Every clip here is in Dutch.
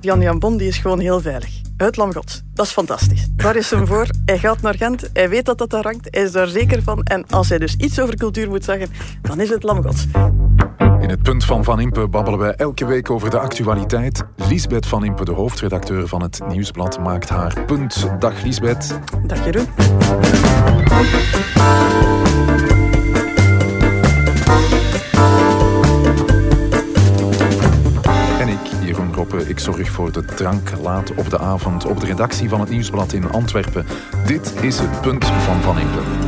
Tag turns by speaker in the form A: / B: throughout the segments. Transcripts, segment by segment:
A: Jan Jan Bon die is gewoon heel veilig. Het Lam Gods. Dat is fantastisch. Daar is hem voor. Hij gaat naar Gent. Hij weet dat dat daar hangt. Hij is daar zeker van. En als hij dus iets over cultuur moet zeggen, dan is het Lam Gods.
B: In het punt van Van Impe babbelen wij elke week over de actualiteit. Lisbeth Van Impe, de hoofdredacteur van het Nieuwsblad, maakt haar punt. Dag Lisbeth.
A: Dag Jeroen.
B: Ik zorg voor de drank laat op de avond op de redactie van het Nieuwsblad in Antwerpen. Dit is het punt van Van Impe.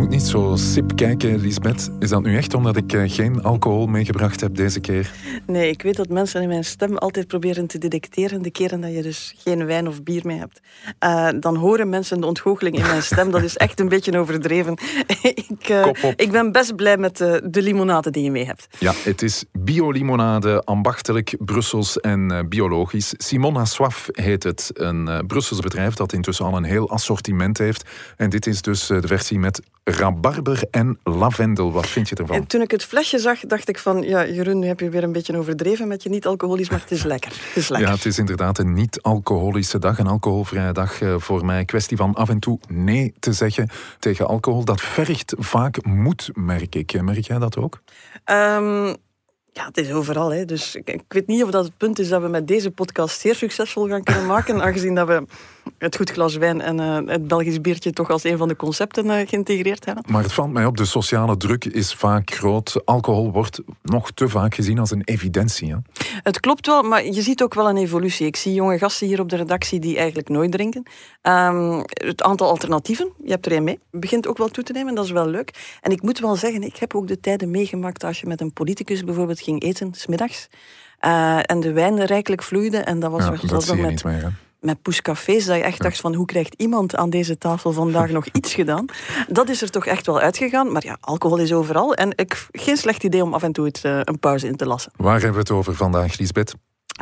B: Moet niet zo sip kijken, Lisbeth. Is dat nu echt omdat ik eh, geen alcohol meegebracht heb deze keer?
A: Nee, ik weet dat mensen in mijn stem altijd proberen te detecteren de keren dat je dus geen wijn of bier mee hebt. Uh, dan horen mensen de ontgoocheling in mijn stem. Dat is echt een beetje overdreven. ik, uh, ik ben best blij met de, de limonade die je mee hebt.
B: Ja, het is biolimonade, ambachtelijk, Brussels en biologisch. Simona Swaf heet het. Een Brussels bedrijf dat intussen al een heel assortiment heeft. En dit is dus de versie met rabarber en lavendel. Wat vind je ervan?
A: En toen ik het flesje zag, dacht ik van... Ja, Jeroen, nu heb je weer een beetje overdreven met je niet-alcoholisch, maar het is lekker. Het is lekker.
B: Ja, het is inderdaad een niet-alcoholische dag, een alcoholvrije dag uh, voor mij. Kwestie van af en toe nee te zeggen tegen alcohol. Dat vergt vaak moed, merk ik. Merk jij dat ook?
A: Um, ja, het is overal. Hè. Dus ik, ik, weet niet of dat het punt is dat we met deze podcast zeer succesvol gaan kunnen maken, aangezien dat we het goed glas wijn en uh, het Belgisch biertje toch als een van de concepten uh, geïntegreerd hebben.
B: Maar het valt mij op, de sociale druk is vaak groot. Alcohol wordt nog te vaak gezien als een evidentie. Hè?
A: Het klopt wel, maar je ziet ook wel een evolutie. Ik zie jonge gasten hier op de redactie die eigenlijk nooit drinken. Um, het aantal alternatieven, je hebt er een mee, begint ook wel toe te nemen, dat is wel leuk. En ik moet wel zeggen, ik heb ook de tijden meegemaakt als je met een politicus bijvoorbeeld ging eten, smiddags, uh, en de wijn rijkelijk vloeide. En dat was,
B: ja, dat zie je met, niet meer,
A: met poescafés, dat je echt dacht van hoe krijgt iemand aan deze tafel vandaag nog iets gedaan? Dat is er toch echt wel uitgegaan. Maar ja, alcohol is overal. En ik, geen slecht idee om af en toe uh, een pauze in te lassen.
B: Waar hebben we het over vandaag, Lisbeth?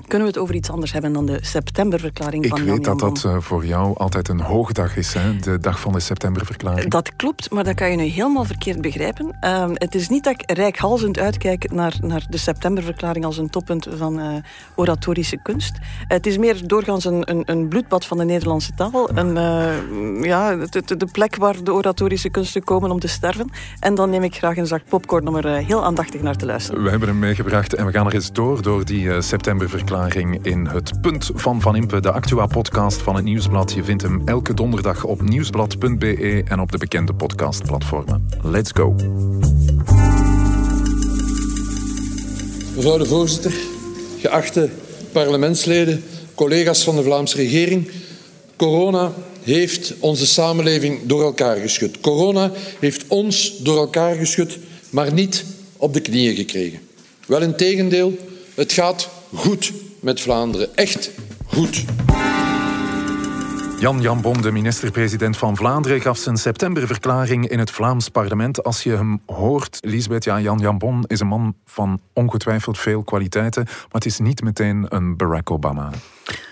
A: Kunnen we het over iets anders hebben dan de septemberverklaring
B: ik
A: van
B: Ik weet dat dat uh, voor jou altijd een hoogdag is, hè? de dag van de septemberverklaring.
A: Dat klopt, maar dat kan je nu helemaal verkeerd begrijpen. Uh, het is niet dat ik rijkhalzend uitkijk naar, naar de septemberverklaring als een toppunt van uh, oratorische kunst. het is meer doorgaans een, een, een, bloedbad van de Nederlandse taal. Een, uh, ja, de, de, plek waar de oratorische kunsten komen om te sterven. En dan neem ik graag een zak popcorn om er heel aandachtig naar te luisteren.
B: We hebben hem meegebracht en we gaan er eens door, door die septemberverklaring in het punt van Van Impe, de Actua-podcast van het Nieuwsblad. Je vindt hem elke donderdag op nieuwsblad.be en op de bekende podcastplatformen. Let's go.
C: Mevrouw de voorzitter, geachte parlementsleden, collega's van de Vlaamse regering. Corona heeft onze samenleving door elkaar geschud. Corona heeft ons door elkaar geschud, maar niet op de knieën gekregen. Wel in tegendeel, het gaat goed met Vlaanderen. Echt goed.
B: Jan Jan Bon, de minister-president van Vlaanderen, gaf zijn septemberverklaring in het Vlaams parlement. Als je hem hoort, Lisbeth, ja, Jan Jan Bon is een man van ongetwijfeld veel kwaliteiten, maar het is niet meteen een Barack Obama.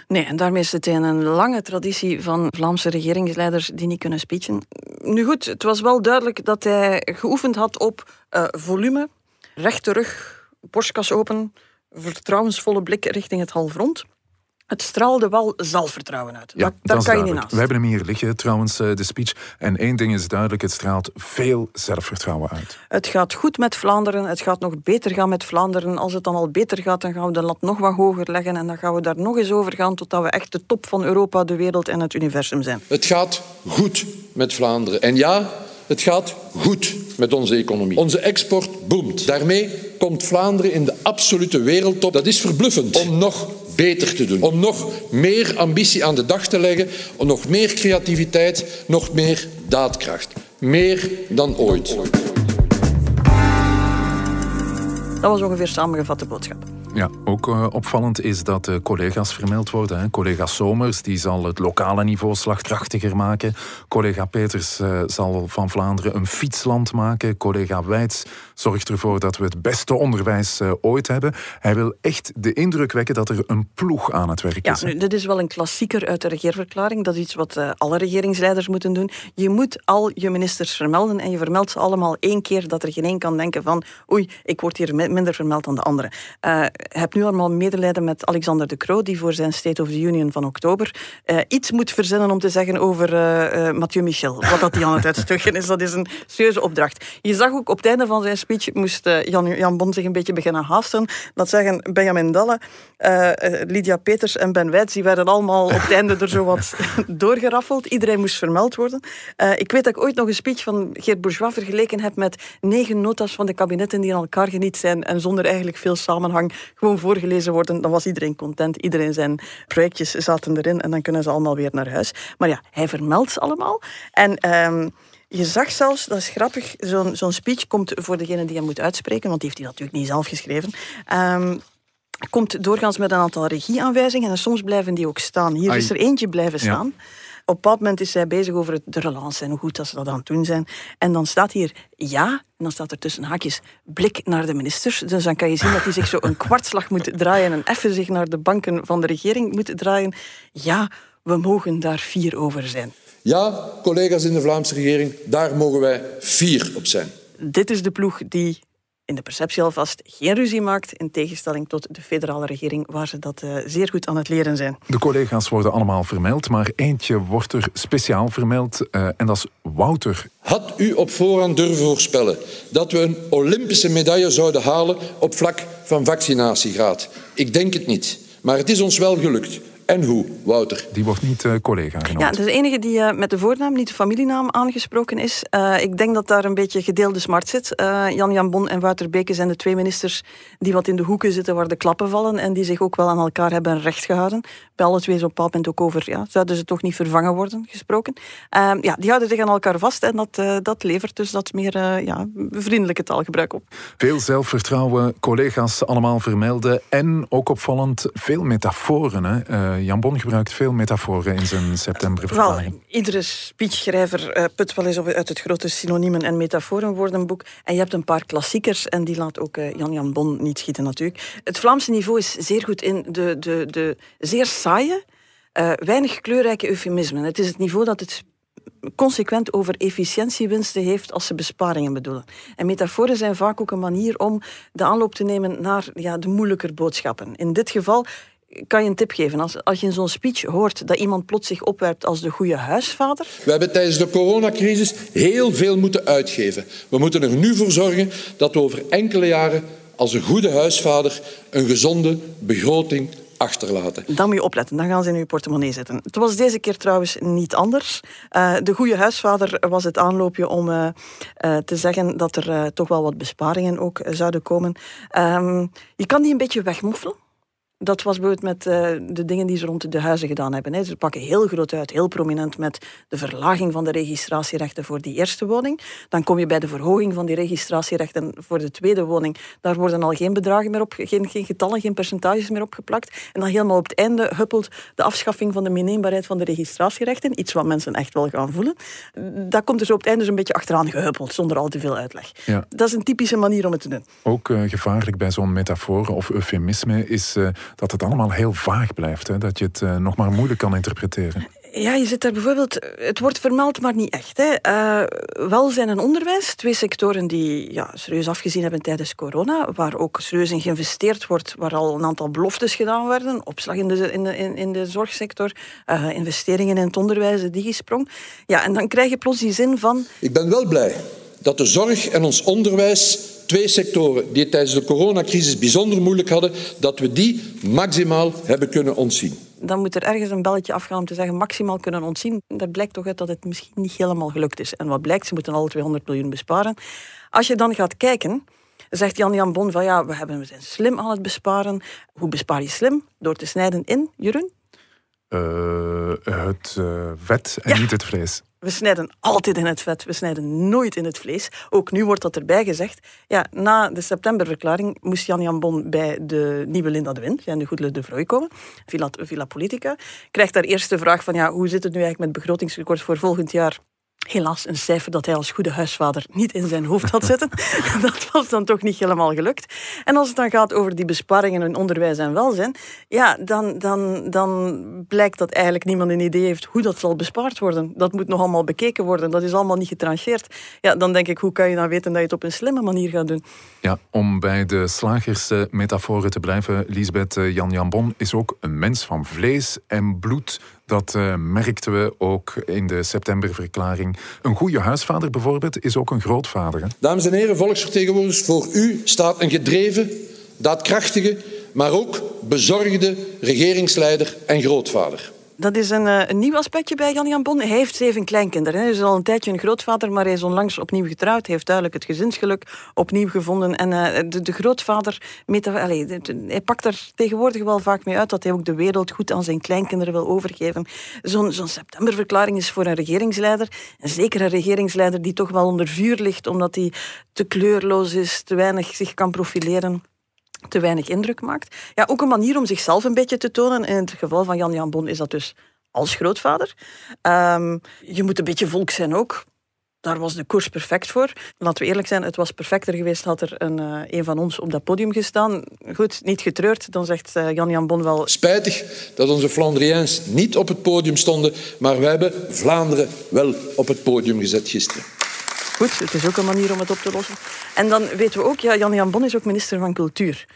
A: Nee, en daarmee is het een lange traditie van Vlaamse regeringsleiders die niet kunnen speechen. Nu goed, het was wel duidelijk dat hij geoefend had op uh, volume, rechte rug, borstkas open, vertrouwensvolle blik richting het halfrond. Het straalde wel zelfvertrouwen uit.
B: Ja,
A: dat,
B: kan
A: je niet naast.
B: We hebben hem hier liggen, trouwens, de speech. En één ding is duidelijk, het straalt veel zelfvertrouwen uit.
A: Het gaat goed met Vlaanderen. Het gaat nog beter gaan met Vlaanderen. Als het dan al beter gaat, dan gaan we de lat nog wat hoger leggen. En dan gaan we daar nog eens over gaan totdat we echt de top van Europa, de wereld en het universum zijn.
C: Het gaat goed met Vlaanderen. En ja, het gaat goed met onze economie. Onze export boomt. Daarmee komt Vlaanderen in de absolute wereldtop. Dat is verbluffend. Om nog beter te doen. Om nog meer ambitie aan de dag te leggen. Om nog meer creativiteit, nog meer daadkracht. Meer dan ooit.
A: Dat was ongeveer samengevat de boodschap.
B: Ja, ook uh, opvallend is dat collega's vermeld worden. Hè. Collega Somers die zal het lokale niveau slagkrachtiger maken. Collega Peters uh, zal van Vlaanderen een fietsland maken. Collega Wijts zorgt ervoor dat we het beste onderwijs uh, ooit hebben. Hij wil echt de indruk wekken dat er een ploeg aan het werk
A: ja,
B: is.
A: Nu, dit is wel een klassieker uit de regeerverklaring. Dat is iets wat alle regeringsleiders moeten doen. Je moet al je ministers vermelden en je vermeldt ze allemaal één keer dat er geen één kan denken van oei, ik word hier minder vermeld dan de andere heb nu allemaal medelijden met Alexander de Croo, die voor zijn State of the Union van oktober uh, iets moet verzinnen om te zeggen over uh, Mathieu Michel. Wat dat hij aan het uitstuggen is, dat is een serieuze opdracht. Je zag ook op het einde van zijn speech moest Jan, Jan Bon zich een beetje beginnen haasten. Dat zeggen Benjamin Dalle, Lydia Peters en Ben Wijts, die werden allemaal op het einde er zo wat doorgeraffeld. Iedereen moest vermeld worden. ik weet dat ik ooit nog een speech van Geert Bourgeois vergeleken heb met negen notas van de kabinetten die aan elkaar geniet zijn en zonder eigenlijk veel samenhang gewoon voorgelezen worden, dan was iedereen content. Iedereen zijn projectjes zaten erin en dan kunnen ze allemaal weer naar huis. Maar ja, hij vermeldt ze allemaal. En... Um, je zag zelfs, dat is grappig, zo'n zo'n speech komt voor degene die hem moet uitspreken, want die heeft hij natuurlijk niet zelf geschreven. Um, komt doorgaans met een aantal regieaanwijzingen en soms blijven die ook staan. Hier is er eentje blijven staan. Ja. Op een bepaald moment is zij bezig over de relance en hoe goed dat ze dat aan het doen zijn. En dan staat hier ja, en dan staat er tussen haakjes blik naar de ministers. Dus dan kan je zien dat hij zich zo een kwartslag moet draaien en even zich naar de banken van de regering moet draaien. Ja, we mogen daar fier over zijn.
C: Ja, collega's in de Vlaamse regering, daar mogen wij fier op zijn.
A: Dit is de ploeg die in de perceptie alvast geen ruzie maakt, in tegenstelling tot de federale regering, waar ze dat uh, zeer goed aan het leren zijn.
B: De collega's worden allemaal vermeld, maar eentje wordt er speciaal vermeld, uh, en dat is Wouter.
C: Had u op voorhand durven voorspellen dat we een Olympische medaille zouden halen op vlak van vaccinatiegraad? Ik denk het niet, maar het is ons wel gelukt. En hoe, Wouter?
B: Die wordt niet uh, collega genoemd.
A: Ja, de enige die uh, met de voornaam, niet de familienaam aangesproken is. Uh, ik denk dat daar een beetje gedeelde smart zit. Jan-Jan Bon en Wouter Beke zijn de twee ministers die wat in de hoeken zitten waar de klappen vallen en die zich ook wel aan elkaar hebben recht gehouden. Bij alle twee is op een bepaald moment ook over, ja, zouden ze toch niet vervangen worden, gesproken. Ehm, ja, die houden zich aan elkaar vast en dat, dat levert dus dat meer ja, vriendelijke taalgebruik op.
B: Veel zelfvertrouwen, collega's allemaal vermelden en ook opvallend veel metaforen. Hè? Jan Bon gebruikt veel metaforen in zijn septemberverklaring.
A: Wel, iedere speechschrijver uh, put wel eens uit het grote synoniemen en metaforenwoordenboek. En je hebt een paar klassiekers en die laat ook uh, Jan Jan Bon niet schieten natuurlijk. Het Vlaamse niveau is zeer goed in de, de, de zeer saaie, uh, weinig kleurrijke eufemismen. Het is het niveau dat het consequent over efficiëntiewinsten heeft als ze besparingen bedoelen. En metaforen zijn vaak ook een manier om de aanloop te nemen naar ja, de moeilijker boodschappen. In dit geval kan je een tip geven? Als, als je in zo'n speech hoort dat iemand plots zich opwerpt als de goede huisvader?
C: We hebben tijdens de coronacrisis heel veel moeten uitgeven. We moeten er nu voor zorgen dat we over enkele jaren als een goede huisvader een gezonde begroting achterlaten.
A: Dan moet je opletten, dan gaan ze in je portemonnee zitten. Het was deze keer trouwens niet anders. Uh, de goede huisvader was het aanloopje om uh, uh, te zeggen dat er toch wel wat besparingen ook zouden komen. Um, je kan die een beetje wegmoffelen. Dat was bijvoorbeeld met uh, de dingen die ze rond de huizen gedaan hebben. Hè. Ze pakken heel groot uit, heel prominent met de verlaging van de registratierechten voor die eerste woning. Dan kom je bij de verhoging van die registratierechten voor de tweede woning. Daar worden al geen bedragen meer op, geen, geen getallen, geen percentages meer opgeplakt. En dan helemaal op het einde huppelt de afschaffing van de meneembaarheid van de registratierechten. Iets wat mensen echt wel gaan voelen. Dat komt dus op het einde zo'n beetje achteraan gehuppeld, zonder al te veel uitleg. Ja. Dat is een typische manier om het te doen.
B: Ook uh, gevaarlijk bij zo'n metafoor of eufemisme is... Uh, dat het allemaal heel vaag blijft. Hè? Dat je het uh, nog maar moeilijk kan interpreteren.
A: Ja, je zit daar bijvoorbeeld... Het wordt vermeld, maar niet echt. Hè. Uh, welzijn en onderwijs, twee sectoren die ja, serieus afgezien hebben tijdens corona, waar ook serieus in geïnvesteerd wordt, waar al een aantal beloftes gedaan werden, opslag in de, in de, in de zorgsector, uh, investeringen in het onderwijs, de digisprong. Ja, en dan krijg je plots die zin van...
C: Ik ben wel blij dat de zorg en ons onderwijs twee sectoren die het tijdens de coronacrisis bijzonder moeilijk hadden, dat we die maximaal hebben kunnen ontzien.
A: Dan moet er ergens een belletje afgaan om te zeggen maximaal kunnen ontzien. Daar blijkt toch uit dat het misschien niet helemaal gelukt is. En wat blijkt, ze moeten alle 200 miljoen besparen. Als je dan gaat kijken, zegt Jan-Jan Bon van ja, we, hebben, we zijn slim aan het besparen. Hoe bespaar je slim? Door te snijden in, Jeroen?
B: Uh, het uh, vet en ja. niet het vlees.
A: We snijden altijd in het vet, we snijden nooit in het vlees. Ook nu wordt dat erbij gezegd. Ja, na de septemberverklaring moest Jan Jan Bon bij de nieuwe Linda de Wind de Goedele de Vrooi komen, Villa, Villa Politica. Krijgt daar eerst de vraag van ja, hoe zit het nu eigenlijk met begrotingstekort voor volgend jaar? Helaas een cijfer dat hij als goede huisvader niet in zijn hoofd had zitten. dat was dan toch niet helemaal gelukt. En als het dan gaat over die besparingen in onderwijs en welzijn, ja, dan, dan, dan blijkt dat eigenlijk niemand een idee heeft hoe dat zal bespaard worden. Dat moet nog allemaal bekeken worden. Dat is allemaal niet getrancheerd. Ja, dan denk ik, hoe kan je dan weten dat je het op een slimme manier gaat doen?
B: Ja, om bij de slagersmetaforen te blijven, Lisbeth eh, Jan Jan Bon is ook een mens van vlees en bloed. Dat uh, merkten we ook in de septemberverklaring. Een goede huisvader bijvoorbeeld is ook een grootvader. Hè?
C: Dames en heren, volksvertegenwoordigers, voor u staat een gedreven, daadkrachtige, maar ook bezorgde regeringsleider en grootvader.
A: Dat is een, eh, een, nieuw aspectje bij Jan-Jan Bon. Hij heeft zeven kleinkinderen. Hij is al een tijdje een grootvader, maar hij is onlangs opnieuw getrouwd. Hij heeft duidelijk het gezinsgeluk opnieuw gevonden. En uh, de, de, grootvader, allez, hij pakt er tegenwoordig wel vaak mee uit dat hij ook de wereld goed aan zijn kleinkinderen wil overgeven. Zo'n zo'n septemberverklaring is voor een regeringsleider, en zeker een regeringsleider die toch wel onder vuur ligt, omdat hij te kleurloos is, te weinig zich kan profileren te weinig indruk maakt. Ja, ook een manier om zichzelf een beetje te tonen. In het geval van Jan Jan Bon is dat dus als grootvader. Um, je moet een beetje volk zijn ook. Daar was de koers perfect voor. Laten we eerlijk zijn, het was perfecter geweest had er een, uh, een van ons op dat podium gestaan. Goed, niet getreurd, dan zegt uh, Jan Jan Bon wel...
C: Spijtig dat onze Flandriëns niet op het podium stonden, maar wij hebben Vlaanderen wel op het podium gezet gisteren.
A: Goed, het is ook een manier om het op te lossen. En dan weten we ook, ja, Jan-Jan Bon is ook minister van Cultuur.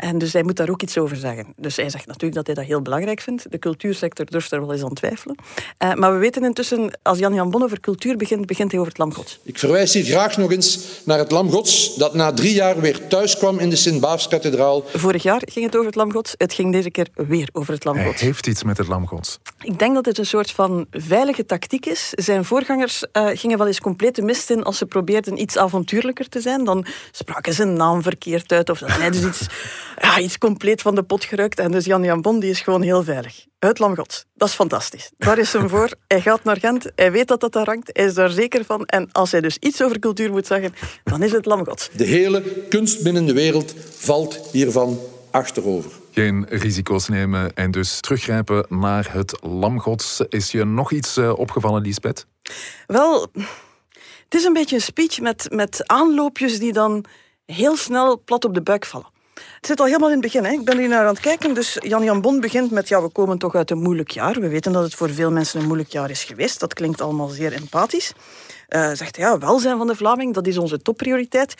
A: En dus hij moet daar ook iets over zeggen. Dus hij zegt natuurlijk dat hij dat heel belangrijk vindt. De cultuursector durft er wel eens aan twijfelen. Uh, maar we weten intussen, als Jan-Jan Bon over cultuur begint, begint hij over het Lam Gods.
C: Ik verwijs hier graag nog eens naar het Lam Gods, dat na drie jaar weer thuis kwam in de Sint-Baafskathedraal.
A: Vorig jaar ging het over het Lam Gods. Het ging deze keer weer over het Lam Gods.
B: Hij heeft iets met het Lam Gods.
A: Ik denk dat het een soort van veilige tactiek is. Zijn voorgangers uh, gingen wel eens compleet de mist in als ze probeerden iets avontuurlijker te zijn. Dan spraken ze een naam verkeerd uit of dan zeiden ze iets ja, iets compleet van de pot gerukt. En dus Jan Jan Bon die is gewoon heel veilig. Uit Lamgods. Dat is fantastisch. Daar is hem voor. Hij gaat naar Gent. Hij weet dat dat daar hangt. Hij is daar zeker van. En als hij dus iets over cultuur moet zeggen, dan is het Lamgods.
C: De hele kunst binnen de wereld valt hiervan achterover.
B: Geen risico's nemen en dus teruggrijpen naar het Lamgods. Is je nog iets eh, opgevallen, Lisbeth?
A: Wel, het is een beetje een speech met, met aanloopjes die dan heel snel plat op de buik vallen. Het zit al helemaal in het begin. Hè. Ik ben hier naar aan het kijken. Dus Jan Jan Bon begint met... Ja, we komen toch uit een moeilijk jaar. We weten dat het voor veel mensen een moeilijk jaar is geweest. Dat klinkt allemaal zeer empathisch. Uh, zegt ja, welzijn van de Vlaming, dat is onze topprioriteit.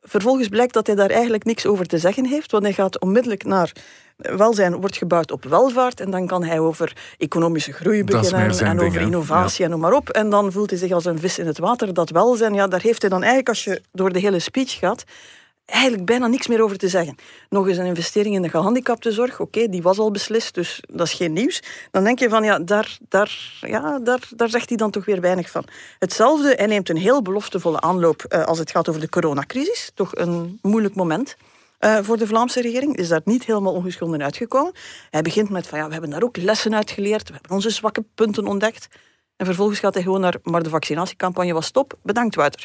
A: Vervolgens blijkt dat hij daar eigenlijk niks over te zeggen heeft, want hij gaat onmiddellijk naar welzijn wordt gebouwd op welvaart en dan kan hij over economische groei beginnen en over innovatie en noem maar op. En dan voelt hij zich als een vis in het water. Dat welzijn, ja, daar heeft hij dan eigenlijk, als je door de hele speech gaat, eigenlijk bijna niks meer over te zeggen. Nog eens een investering in de gehandicaptenzorg. Oké, die was al beslist, dus dat is geen nieuws. Dan denk je van, ja daar, daar, ja, daar, daar zegt hij dan toch weer weinig van. Hetzelfde, hij neemt een heel beloftevolle aanloop uh, als het gaat over de coronacrisis. Toch een moeilijk moment. Uh, voor de Vlaamse regering is daar niet helemaal ongeschonden uitgekomen. Hij begint met van ja, we hebben daar ook lessen uit geleerd, we hebben onze zwakke punten ontdekt. En vervolgens gaat hij gewoon naar, maar de vaccinatiecampagne was stop, bedankt Wouter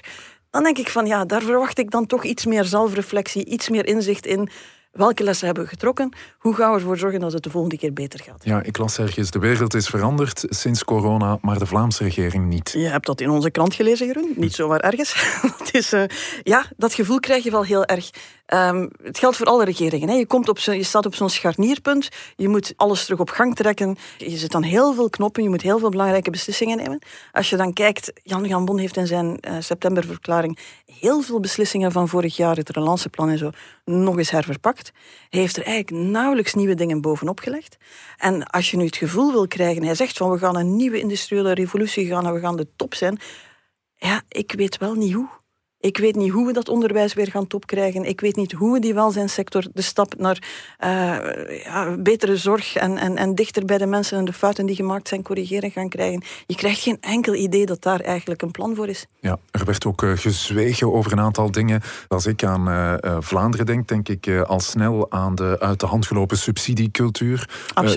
A: dan denk ik van ja, daar verwacht ik dan toch iets meer zelfreflectie, iets meer inzicht in welke lessen hebben we getrokken, hoe gaan we ervoor zorgen dat het de volgende keer beter gaat.
B: Ja, ik las ergens, de wereld is veranderd sinds corona, maar de Vlaamse regering niet.
A: Je hebt dat in onze krant gelezen, Jeroen, niet zomaar ergens. dat is, uh, ja, dat gevoel krijg je wel heel erg. Um, het geldt voor alle regeringen. Hè. Je, komt op je staat op zo'n scharnierpunt. Je moet alles terug op gang trekken. Je zit aan heel veel knoppen. Je moet heel veel belangrijke beslissingen nemen. Als je dan kijkt, Jan Gambon heeft in zijn uh, septemberverklaring heel veel beslissingen van vorig jaar, het relanceplan en zo, nog eens herverpakt. Hij heeft er eigenlijk nauwelijks nieuwe dingen bovenop gelegd. En als je nu het gevoel wil krijgen, hij zegt van we gaan een nieuwe industriële revolutie gaan en we gaan de top zijn. Ja, ik weet wel niet hoe. Ik weet niet hoe we dat onderwijs weer gaan topkrijgen. Ik weet niet hoe we die welzijnssector de stap naar uh, ja, betere zorg en, en, en dichter bij de mensen en de fouten die gemaakt zijn corrigeren gaan krijgen. Je krijgt geen enkel idee dat daar eigenlijk een plan voor is.
B: Ja, er werd ook uh, gezwegen over een aantal dingen. Als ik aan uh, Vlaanderen denk, denk ik al snel aan de uit de hand gelopen subsidiecultuur.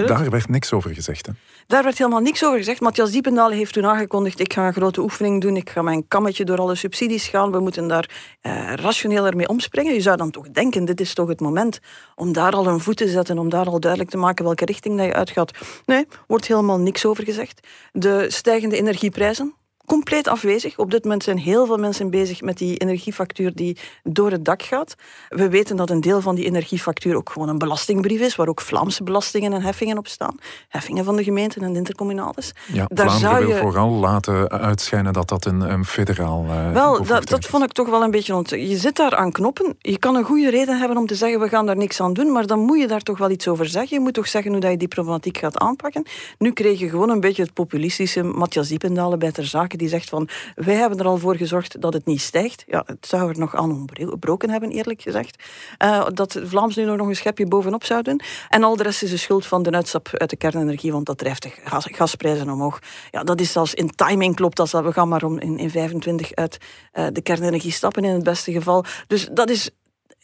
B: daar werd niks over gezegd. Hè?
A: Daar werd helemaal niks over gezegd. Matthias Diependaal heeft toen aangekondigd: ik ga een grote oefening doen, ik ga mijn kammetje door alle subsidies gaan, we moeten daar uh, rationeler mee omspringen. Je zou dan toch denken: dit is toch het moment om daar al een voet te zetten, om daar al duidelijk te maken welke richting dat je uitgaat. Nee, wordt helemaal niks over gezegd. De stijgende energieprijzen, compleet afwezig. Op dit moment zijn heel veel mensen bezig met die energiefactuur die door het dak gaat. We weten dat een deel van die energiefactuur ook gewoon een belastingbrief is, waar ook Vlaamse belastingen en heffingen op staan. Heffingen van de gemeenten en de intercommunales.
B: Ja, Daar Vlaanderen zou je... wil vooral laten uitschijnen dat dat een, een federaal... Uh,
A: wel, dat, dat vond ik toch wel een beetje... Ont... Je zit daar aan knoppen. Je kan een goede reden hebben om te zeggen, we gaan daar niks aan doen, maar dan moet je daar toch wel iets over zeggen. Je moet toch zeggen hoe dat je die problematiek gaat aanpakken. Nu kreeg je gewoon een beetje het populistische Matthias Diependalen bij ter zake die zegt van wij hebben er al voor gezorgd dat het niet stijgt. Ja, het zou er nog aan ontbroken hebben, eerlijk gezegd. Uh, dat Vlaams nu nog een schepje bovenop zou doen. En al de rest is de schuld van de uitstap uit de kernenergie, want dat drijft de gas, gasprijzen omhoog. Ja, dat is zelfs in timing klopt dat. We gaan maar om in, in 25 uit uh, de kernenergie stappen in het beste geval. Dus dat is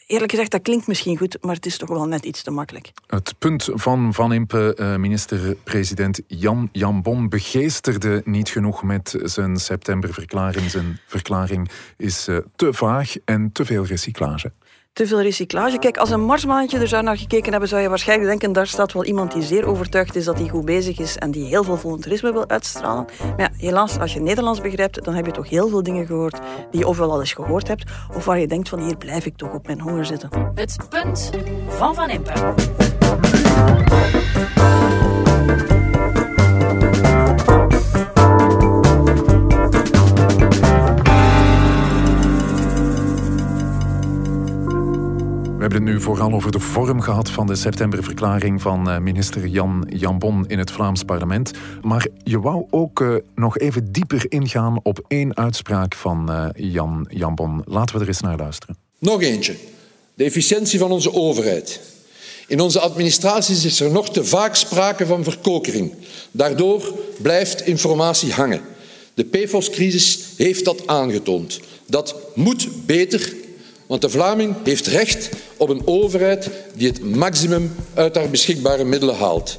A: eerlijk gezegd, dat klinkt misschien goed, maar het is toch wel net iets te makkelijk.
B: Het punt van Van Impe, eh, minister-president Jan Jambon, begeesterde niet genoeg met zijn septemberverklaring. Zijn verklaring is eh, te vaag en te veel recyclage
A: te veel recyclage. Kijk, als een marsmaantje er zou naar gekeken hebben, zou je waarschijnlijk denken, daar staat wel iemand die zeer overtuigd is dat hij goed bezig is en die heel veel voluntarisme wil uitstralen. Maar ja, helaas, als je Nederlands begrijpt, dan heb je toch heel veel dingen gehoord die je ofwel al eens gehoord hebt, of waar je denkt van hier blijf ik toch op mijn honger zitten.
D: Het punt van Van Impe.
B: Hebben het nu vooral over de vorm gehad van de septemberverklaring van eh, minister Jan Jambon in het Vlaams parlement. Maar je wou ook uh, nog even dieper ingaan op één uitspraak van uh, Jan Jambon. Laten we er eens naar luisteren.
C: Nog eentje. De efficiëntie van onze overheid. In onze administraties is er nog te vaak sprake van verkokering. Daardoor blijft informatie hangen. De PFOS-crisis heeft dat aangetoond. Dat moet beter want de Vlaming heeft recht op een overheid die het maximum uit haar beschikbare middelen haalt.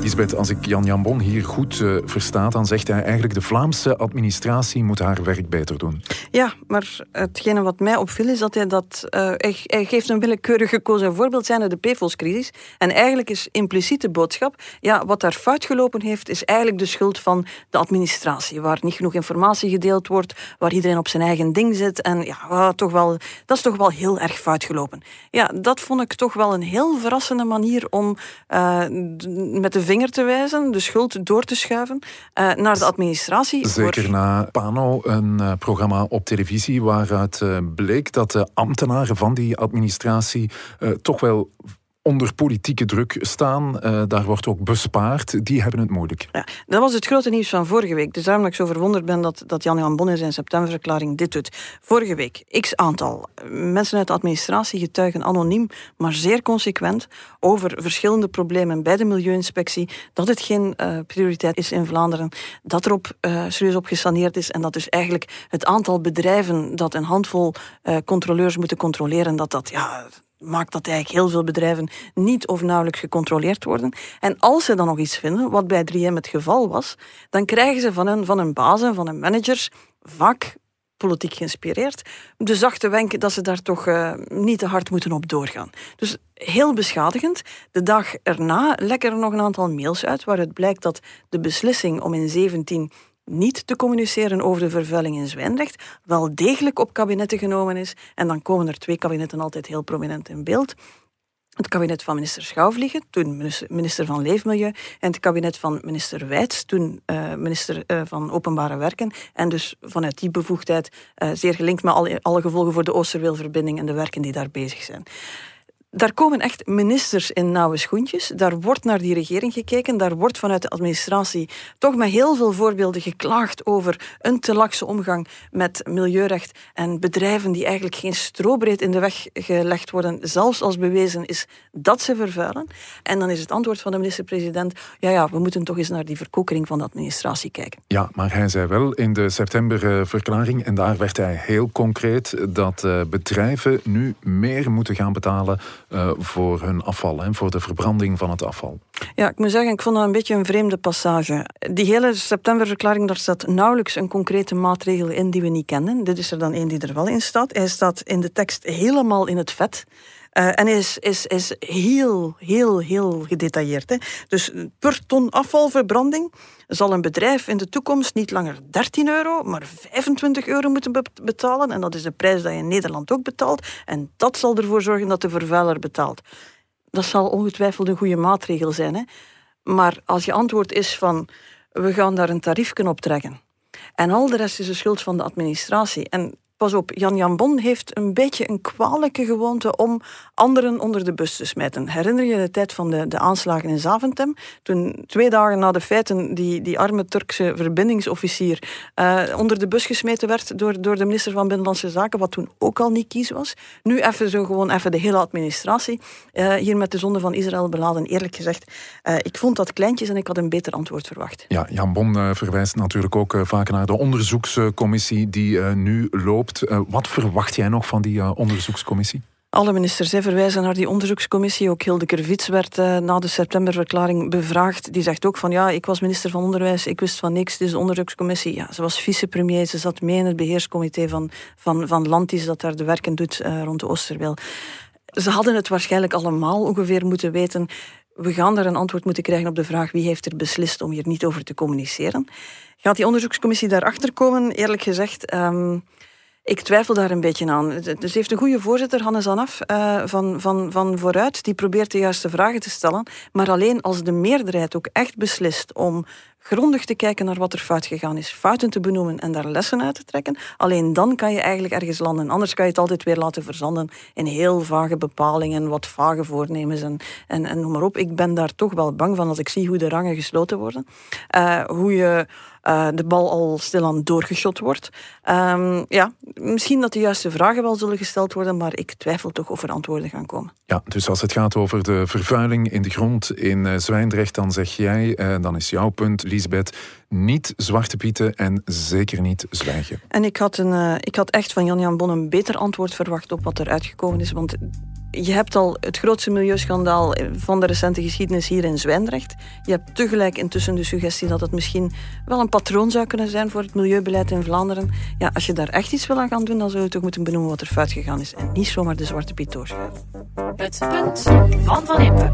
B: Lisbeth, als ik Jan Jambon hier goed uh, versta, dan zegt hij eigenlijk de Vlaamse administratie moet haar werk beter doen.
A: Ja, maar hetgene wat mij opviel is dat hij dat... Uh, hij, geeft een willekeurig gekozen voorbeeld, zijn de PFOS-crisis. En eigenlijk is impliciete boodschap, ja, wat daar fout gelopen heeft, is eigenlijk de schuld van de administratie, waar niet genoeg informatie gedeeld wordt, waar iedereen op zijn eigen ding zit. En ja, toch wel, dat is toch wel heel erg fout gelopen. Ja, dat vond ik toch wel een heel verrassende manier om uh, met de vinger te wijzen, de schuld door te schuiven uh, naar de administratie.
B: Zeker na Pano, een uh, programma op televisie waaruit uh, bleek dat de ambtenaren van die administratie toch wel onder politieke druk staan. Uh, daar wordt ook bespaard. Die hebben het moeilijk.
A: Ja, dat was het grote nieuws van vorige week. Dus daarom dat ik zo verwonderd ben dat, dat Jan-Jan Bon in zijn septemberverklaring dit doet. Vorige week, x aantal mensen uit de administratie getuigen anoniem, maar zeer consequent over verschillende problemen bij de Milieuinspectie. Dat het geen uh, prioriteit is in Vlaanderen. Dat er op, uh, serieus op gesaneerd is. En dat dus eigenlijk het aantal bedrijven dat een handvol controleurs moeten controleren, dat dat ja, maakt dat eigenlijk heel veel bedrijven niet of nauwelijks gecontroleerd worden. En als ze dan nog iets vinden, wat bij 3M het geval was, dan krijgen ze van hun, van hun bazen, van hun managers, vaak politiek geïnspireerd, de zachte wenk dat ze daar toch uh, niet te hard moeten op doorgaan. Dus heel beschadigend. De dag erna lekken er nog een aantal mails uit waaruit blijkt dat de beslissing om in 17 niet te communiceren over de vervuiling in Zwijndrecht wel degelijk op kabinetten genomen is. En dan komen er twee kabinetten altijd heel prominent in beeld. Het kabinet van minister Schouwvliegen, toen minister van Leefmilieu, en het kabinet van minister Wijts, toen uh, minister uh, van Openbare Werken. En dus vanuit die bevoegdheid uh, zeer gelinkt met alle, alle gevolgen voor de Oosterweelverbinding en de werken die daar bezig zijn. Daar komen echt ministers in nauwe schoentjes. Daar wordt naar die regering gekeken. Daar wordt vanuit de administratie toch met heel veel voorbeelden geklaagd over een te lakse omgang met milieurecht en bedrijven die eigenlijk geen strobreed in de weg gelegd worden, zelfs als bewezen is dat ze vervuilen. En dan is het antwoord van de minister-president: ja, ja, we moeten toch eens naar die verkokering van de administratie kijken.
B: Ja, maar hij zei wel in de septemberverklaring, en daar werd hij heel concreet, dat eh, bedrijven nu meer moeten gaan betalen uh, voor hun afval en voor de verbranding van het afval.
A: Ja, ik moet zeggen, ik vond dat een beetje een vreemde passage. Die hele septemberverklaring, daar staat nauwelijks een concrete maatregel in die we niet kennen. Dit is er dan één die er wel in staat. Hij staat in de tekst helemaal in het vet. Uh, en is, is, is heel, heel, heel gedetailleerd. Hè. Dus per ton afvalverbranding zal een bedrijf in de toekomst niet langer 13 euro, maar 25 euro moeten betalen. En dat is de prijs die je in Nederland ook betaalt. En dat zal ervoor zorgen dat de vervuiler betaalt. Dat zal ongetwijfeld een goede maatregel zijn. Hè. Maar als je antwoord is van we gaan daar een tariefje op trekken. En al de rest is de schuld van de administratie. En Pas op, Jan Jan Bon heeft een beetje een kwalijke gewoonte om anderen onder de bus te smijten. Herinner je de tijd van de, de aanslagen in Zaventem? Toen twee dagen na de feiten die, die arme Turkse verbindingsofficier uh, onder de bus gesmeten werd door, door de minister van Binnenlandse Zaken, wat toen ook al niet kies was. Nu even zo gewoon even de hele administratie uh, hier met de zonde van Israël beladen. Eerlijk gezegd, uh, ik vond dat kleintjes en ik had een beter antwoord verwacht.
B: Ja, Jan Bon verwijst natuurlijk ook vaak naar de onderzoekscommissie die nu loopt eh, wat verwacht jij nog van die eh, onderzoekscommissie?
A: Alle ministers verwijzen naar die onderzoekscommissie. Ook Hilde Kervits werd uh, na de septemberverklaring bevraagd. Die zegt ook van ja, ik was minister van Onderwijs, ik wist van niks. Is de onderzoekscommissie. Ja, ze was vicepremier, ze zat mee in het beheerscomité van, van, van Landis dat daar de werken doet rond de Oosterweel. Ze hadden het waarschijnlijk allemaal ongeveer moeten weten. We gaan daar een antwoord moeten krijgen op de vraag wie heeft er beslist om hier niet over te communiceren. Gaat die onderzoekscommissie daarachter komen? Eerlijk gezegd... Um, ik twijfel daar een beetje aan. Dus heeft een goede voorzitter, Hannes Anaf, uh, van, van, van Vooruit, die probeert de juiste vragen te stellen. Maar alleen als de meerderheid ook echt beslist om grondig te kijken naar wat er fout gegaan is, fouten te benoemen en daar lessen uit te trekken, alleen dan kan je eigenlijk ergens landen. Anders kan je het altijd weer laten verzanden in heel vage bepalingen, wat vage voornemens en, en, en noem maar op. Ik ben daar toch wel bang van als ik zie hoe de rangen gesloten worden. Uh, hoe je uh, de bal al stilaan doorgeschot wordt. Um, ja, misschien dat de juiste vragen wel zullen gesteld worden, maar ik twijfel toch of er antwoorden gaan komen.
B: Ja, dus als het gaat over de vervuiling in de grond in uh, Zwijndrecht, dan zeg jij, uh, dan is jouw punt, Lisbeth, niet zwarte pieten en zeker niet zwijgen.
A: En ik had, een, ik had echt van Jan-Jan Bon een beter antwoord verwacht op wat er uitgekomen is, want je hebt al het grootste milieuschandaal van de recente geschiedenis hier in Zwijndrecht. Je hebt tegelijk intussen de suggestie dat het misschien wel een patroon zou kunnen zijn voor het milieubeleid in Vlaanderen. Ja, als je daar echt iets wil aan gaan doen, dan zou je toch moeten benoemen wat er fout gegaan is. En niet zomaar de zwarte piet doorschuiven.
D: Het punt van Van Impe.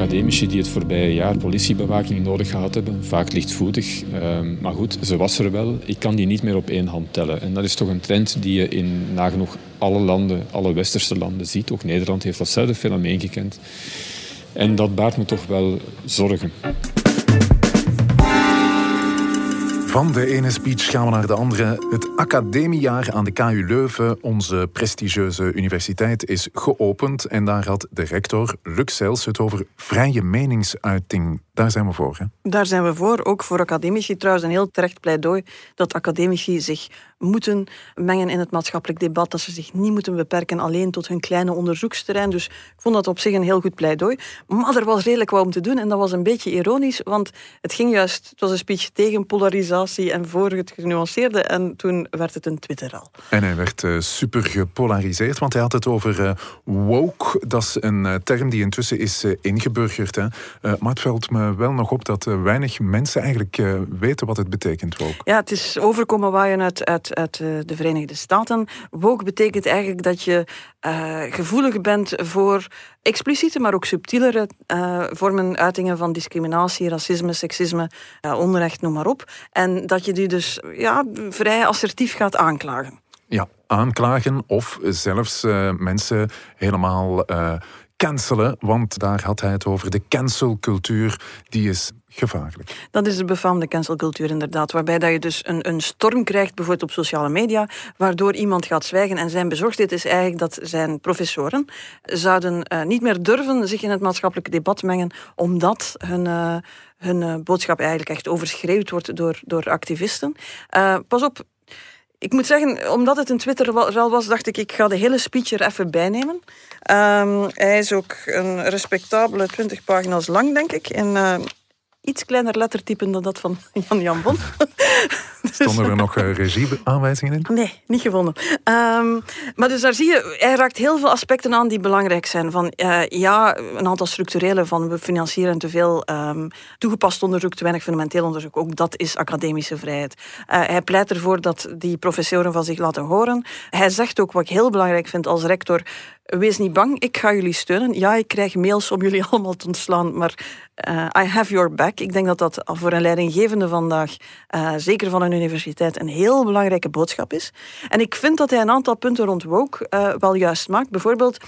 E: Academici die het voorbije jaar politiebewaking nodig gehad hebben. Vaak lichtvoetig. Ehm, maar goed, ze was er wel. Ik kan die niet meer op één hand tellen. En dat is toch een trend die je in nagenoeg alle landen, alle westerse landen ziet. Ook Nederland heeft datzelfde fenomeen gekend. En dat baart me toch wel zorgen.
B: Van de ene speech gaan we naar de andere. Het academiejaar aan de KU Leuven, onze prestigieuze universiteit, is geopend. En daar had de rector, Luc Sels, het over vrije meningsuiting. Daar zijn we voor. Hè?
A: Daar zijn we voor. Ook voor academici trouwens een heel terecht pleidooi dat academici zich moeten mengen in het maatschappelijk debat. Dat ze zich niet moeten beperken alleen tot hun kleine onderzoeksterrein. Dus ik vond dat op zich een heel goed pleidooi. Maar er was redelijk wat om te doen en dat was een beetje ironisch, want het ging juist, het was een speech tegen polarisatie en voor het genuanceerde en toen werd het een Twitteral.
B: En hij werd uh, super gepolariseerd, want hij had het over uh, woke. Dat is een uh, term die intussen is ingeburgerd. Hè. maar het valt me wel nog op dat weinig mensen eigenlijk weten wat het betekent, woke.
A: Ja, het is overkomen waaien uit, uit, uit de Verenigde Staten. Woke betekent eigenlijk dat je gevoelig bent voor expliciete, maar ook subtielere vormen, uitingen van discriminatie, racisme, seksisme, onrecht, noem maar op. En dat je die dus ja, vrij assertief gaat aanklagen.
B: Ja, aanklagen of zelfs uh, mensen helemaal cancelen, want daar had hij het over. De cancelcultuur, die is gevaarlijk.
A: Dat is de befaamde cancelcultuur inderdaad, waarbij dat je dus een, een storm krijgt, bijvoorbeeld op sociale media, waardoor iemand gaat zwijgen. En zijn bezorgdheid is eigenlijk dat zijn professoren zouden uh, niet meer durven zich in het maatschappelijke debat mengen, omdat hun... Hun uh, boodschap eigenlijk echt overschreeuwd wordt door, door activisten. pas op, ik moet zeggen, omdat het een Twitter-rel was, dacht ik, ik ga de hele speech er even bijnemen. Um, hij is ook een respectabele 20 pagina's lang, denk ik. En uh, iets kleiner lettertypen dan dat van Jan Jan Bon.
B: Stonden er nog uh, regieaanwijzingen in?
A: Nee, niet gevonden. Um, maar dus daar zie je, hij raakt heel veel aspecten aan die belangrijk zijn. Van uh, ja, een aantal structurele, van we financieren te veel um, toegepast onderzoek, te weinig fundamenteel onderzoek. Ook dat is academische vrijheid. Uh, hij pleit ervoor dat die professoren van zich laten horen. Hij zegt ook wat ik heel belangrijk vind als rector wees niet bang, ik ga jullie steunen. Ja, ik krijg mails om jullie allemaal te ontslaan, maar uh, I have your back. Ik denk dat dat voor een leidinggevende vandaag, zeker van een universiteit, een heel belangrijke boodschap is. En ik vind dat hij een aantal punten rond woke uh, wel juist maakt. Bijvoorbeeld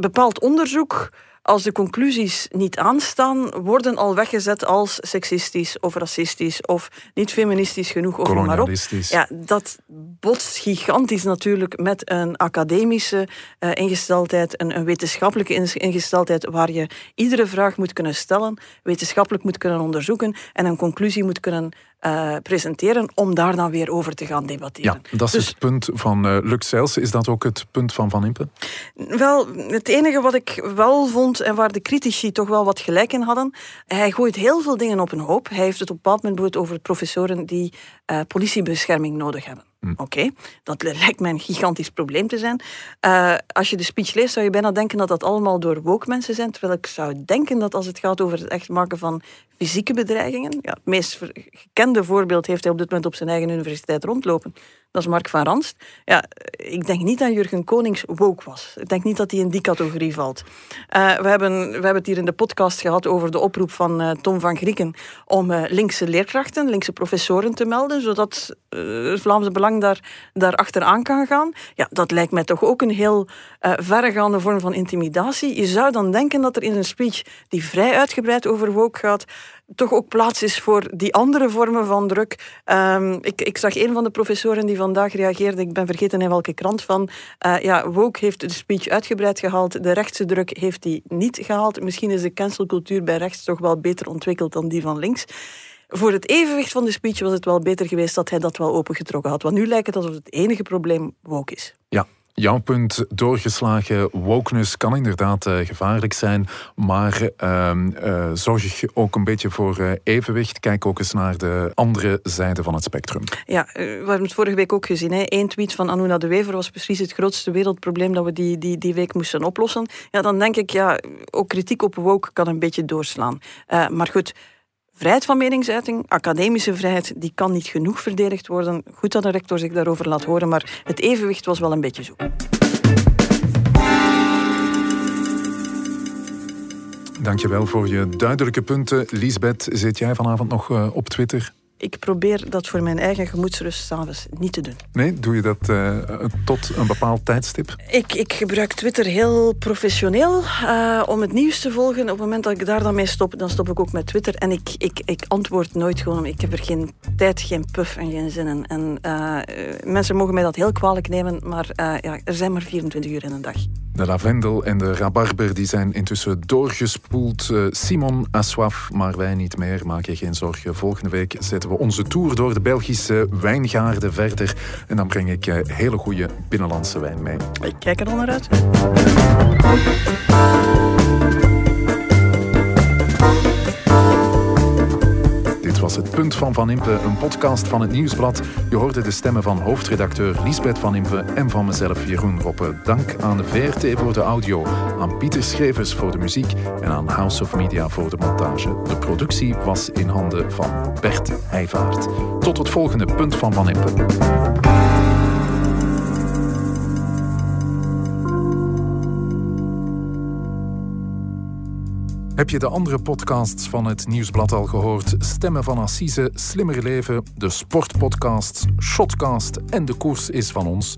A: bepaald onderzoek als de conclusies niet aanstaan, worden al weggezet als seksistisch of racistisch of niet feministisch genoeg of maar op. Ja, dat botst gigantisch natuurlijk met een academische uh, ingesteldheid, een, een, wetenschappelijke ingesteldheid waar je iedere vraag moet kunnen stellen, wetenschappelijk moet kunnen onderzoeken en een conclusie moet kunnen uh, presenteren om daar dan weer over te gaan debatteren.
B: Ja, dat is dus, het punt van uh, Lux Zijls. Is dat ook het punt van Van Impe?
A: Wel, het enige wat ik wel vond en waar de critici toch wel wat gelijk in hadden, hij gooit heel veel dingen op een hoop. Hij heeft het op een bepaald moment over professoren die uh, politiebescherming nodig hebben. Hm. Oké, dat lijkt mij een gigantisch probleem te zijn. Uh, als je de speech leest, zou je bijna denken dat dat allemaal door woke mensen zijn. Terwijl ik zou denken dat als het gaat over het echt maken van fysieke bedreigingen. Ja, het meest gekende voorbeeld heeft hij op dit moment op zijn eigen universiteit rondlopen. Dat is Mark van Ranst. Ja, ik denk niet dat Jurgen Konings woke was. Ik denk niet dat hij in die categorie valt. Uh, we, hebben, we hebben het hier in de podcast gehad over de oproep van uh, Tom van Grieken om uh, linkse leerkrachten, linkse professoren te melden, zodat het Vlaamse Belang daar, daar achteraan kan gaan. Ja, dat lijkt mij toch ook een heel verregaande vorm van intimidatie. Je zou dan denken dat er in een speech die vrij uitgebreid over woke gaat, toch ook plaats is voor die andere vormen van druk. Um, ik, ik zag een van de professoren die vandaag reageerde, ik ben vergeten in welke krant van, uh, ja, Woke heeft de speech uitgebreid gehaald, de rechtse druk heeft die niet gehaald. Misschien is de cancelcultuur bij rechts toch wel beter ontwikkeld dan die van links. Voor het evenwicht van de speech was het wel beter geweest dat hij dat wel opengetrokken had. Want nu lijkt het alsof het enige probleem woke is.
B: Ja, Jouw punt, doorgeslagen wokeness kan inderdaad uh, gevaarlijk zijn, maar uh, uh, zorg ook een beetje voor uh, evenwicht. Kijk ook eens naar de andere zijde van het spectrum.
A: Ja, we hebben het vorige week ook gezien. Eén tweet van Anuna de Wever was precies het grootste wereldprobleem dat we die, die, die week moesten oplossen. Ja, dan denk ik, ja, ook kritiek op woke kan een beetje doorslaan. maar goed, Vrijheid van meningsuiting, academische vrijheid, die kan niet genoeg verdedigd worden. Goed dat een rector zich daarover laat horen, maar het evenwicht was wel een beetje zoek.
B: Dankjewel voor je duidelijke punten. Lisbeth, zit jij vanavond nog uh, op Twitter?
A: Ik probeer dat voor mijn eigen gemoedsrust s'avonds niet te doen.
B: Nee, doe je dat uh, tot een bepaald tijdstip?
A: Ik, ik gebruik Twitter heel professioneel uh, om het nieuws te volgen. Op het moment dat ik daar dan mee stop, dan stop ik ook met Twitter. En ik, ik, ik antwoord nooit gewoon. Ik heb er geen tijd, geen puff en geen zin in. En uh, mensen mogen mij dat heel kwalijk nemen, maar ja, er zijn maar 24 uur in een dag.
B: De lavendel en de rabarber die zijn intussen doorgespoeld. Simon Aswaf, maar wij niet meer. Maak je geen zorgen. Volgende week zetten we onze tour door de Belgische wijngaarden verder. En dan breng ik eh, hele goede binnenlandse wijn mee.
A: Ik kijk er al
B: Het Punt van Van Impe, een podcast van het Nieuwsblad. Je hoorde de stemmen van hoofdredacteur Lisbeth Van Impe en van mezelf Jeroen Roppe. Dank aan de VRT voor de audio, aan Pieter Schrevers voor de muziek en aan House of Media voor de montage. De productie was in handen van Bert Heijvaart. Tot het volgende Punt van Van Impe. Heb je de andere podcasts van het Nieuwsblad al gehoord? Stemmen van Assise, Slimmer Leven, de Sportpodcasts, Shotcast en De Koers is van ons.